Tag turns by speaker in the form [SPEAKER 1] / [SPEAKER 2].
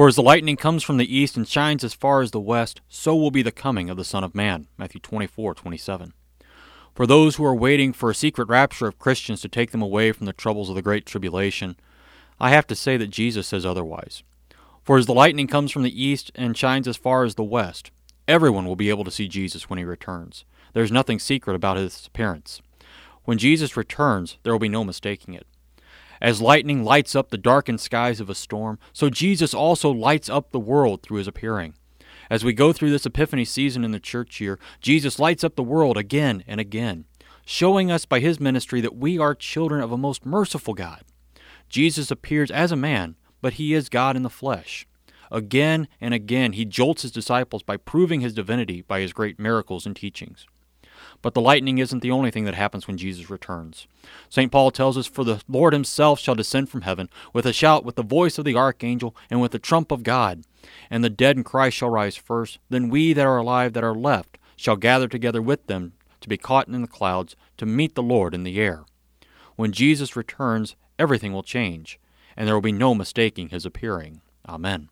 [SPEAKER 1] For as the lightning comes from the east and shines as far as the west, so will be the coming of the Son of Man. Matthew 24, 27. For those who are waiting for a secret rapture of Christians to take them away from the troubles of the Great Tribulation, I have to say that Jesus says otherwise. For as the lightning comes from the east and shines as far as the west, everyone will be able to see Jesus when he returns. There is nothing secret about his appearance. When Jesus returns, there will be no mistaking it. As lightning lights up the darkened skies of a storm, so Jesus also lights up the world through his appearing. As we go through this Epiphany season in the church year, Jesus lights up the world again and again, showing us by his ministry that we are children of a most merciful God. Jesus appears as a man, but he is God in the flesh. Again and again, he jolts his disciples by proving his divinity by his great miracles and teachings. But the lightning isn't the only thing that happens when Jesus returns. St. Paul tells us, For the Lord himself shall descend from heaven with a shout, with the voice of the archangel, and with the trump of God. And the dead in Christ shall rise first. Then we that are alive that are left shall gather together with them to be caught in the clouds to meet the Lord in the air. When Jesus returns, everything will change, and there will be no mistaking his appearing. Amen.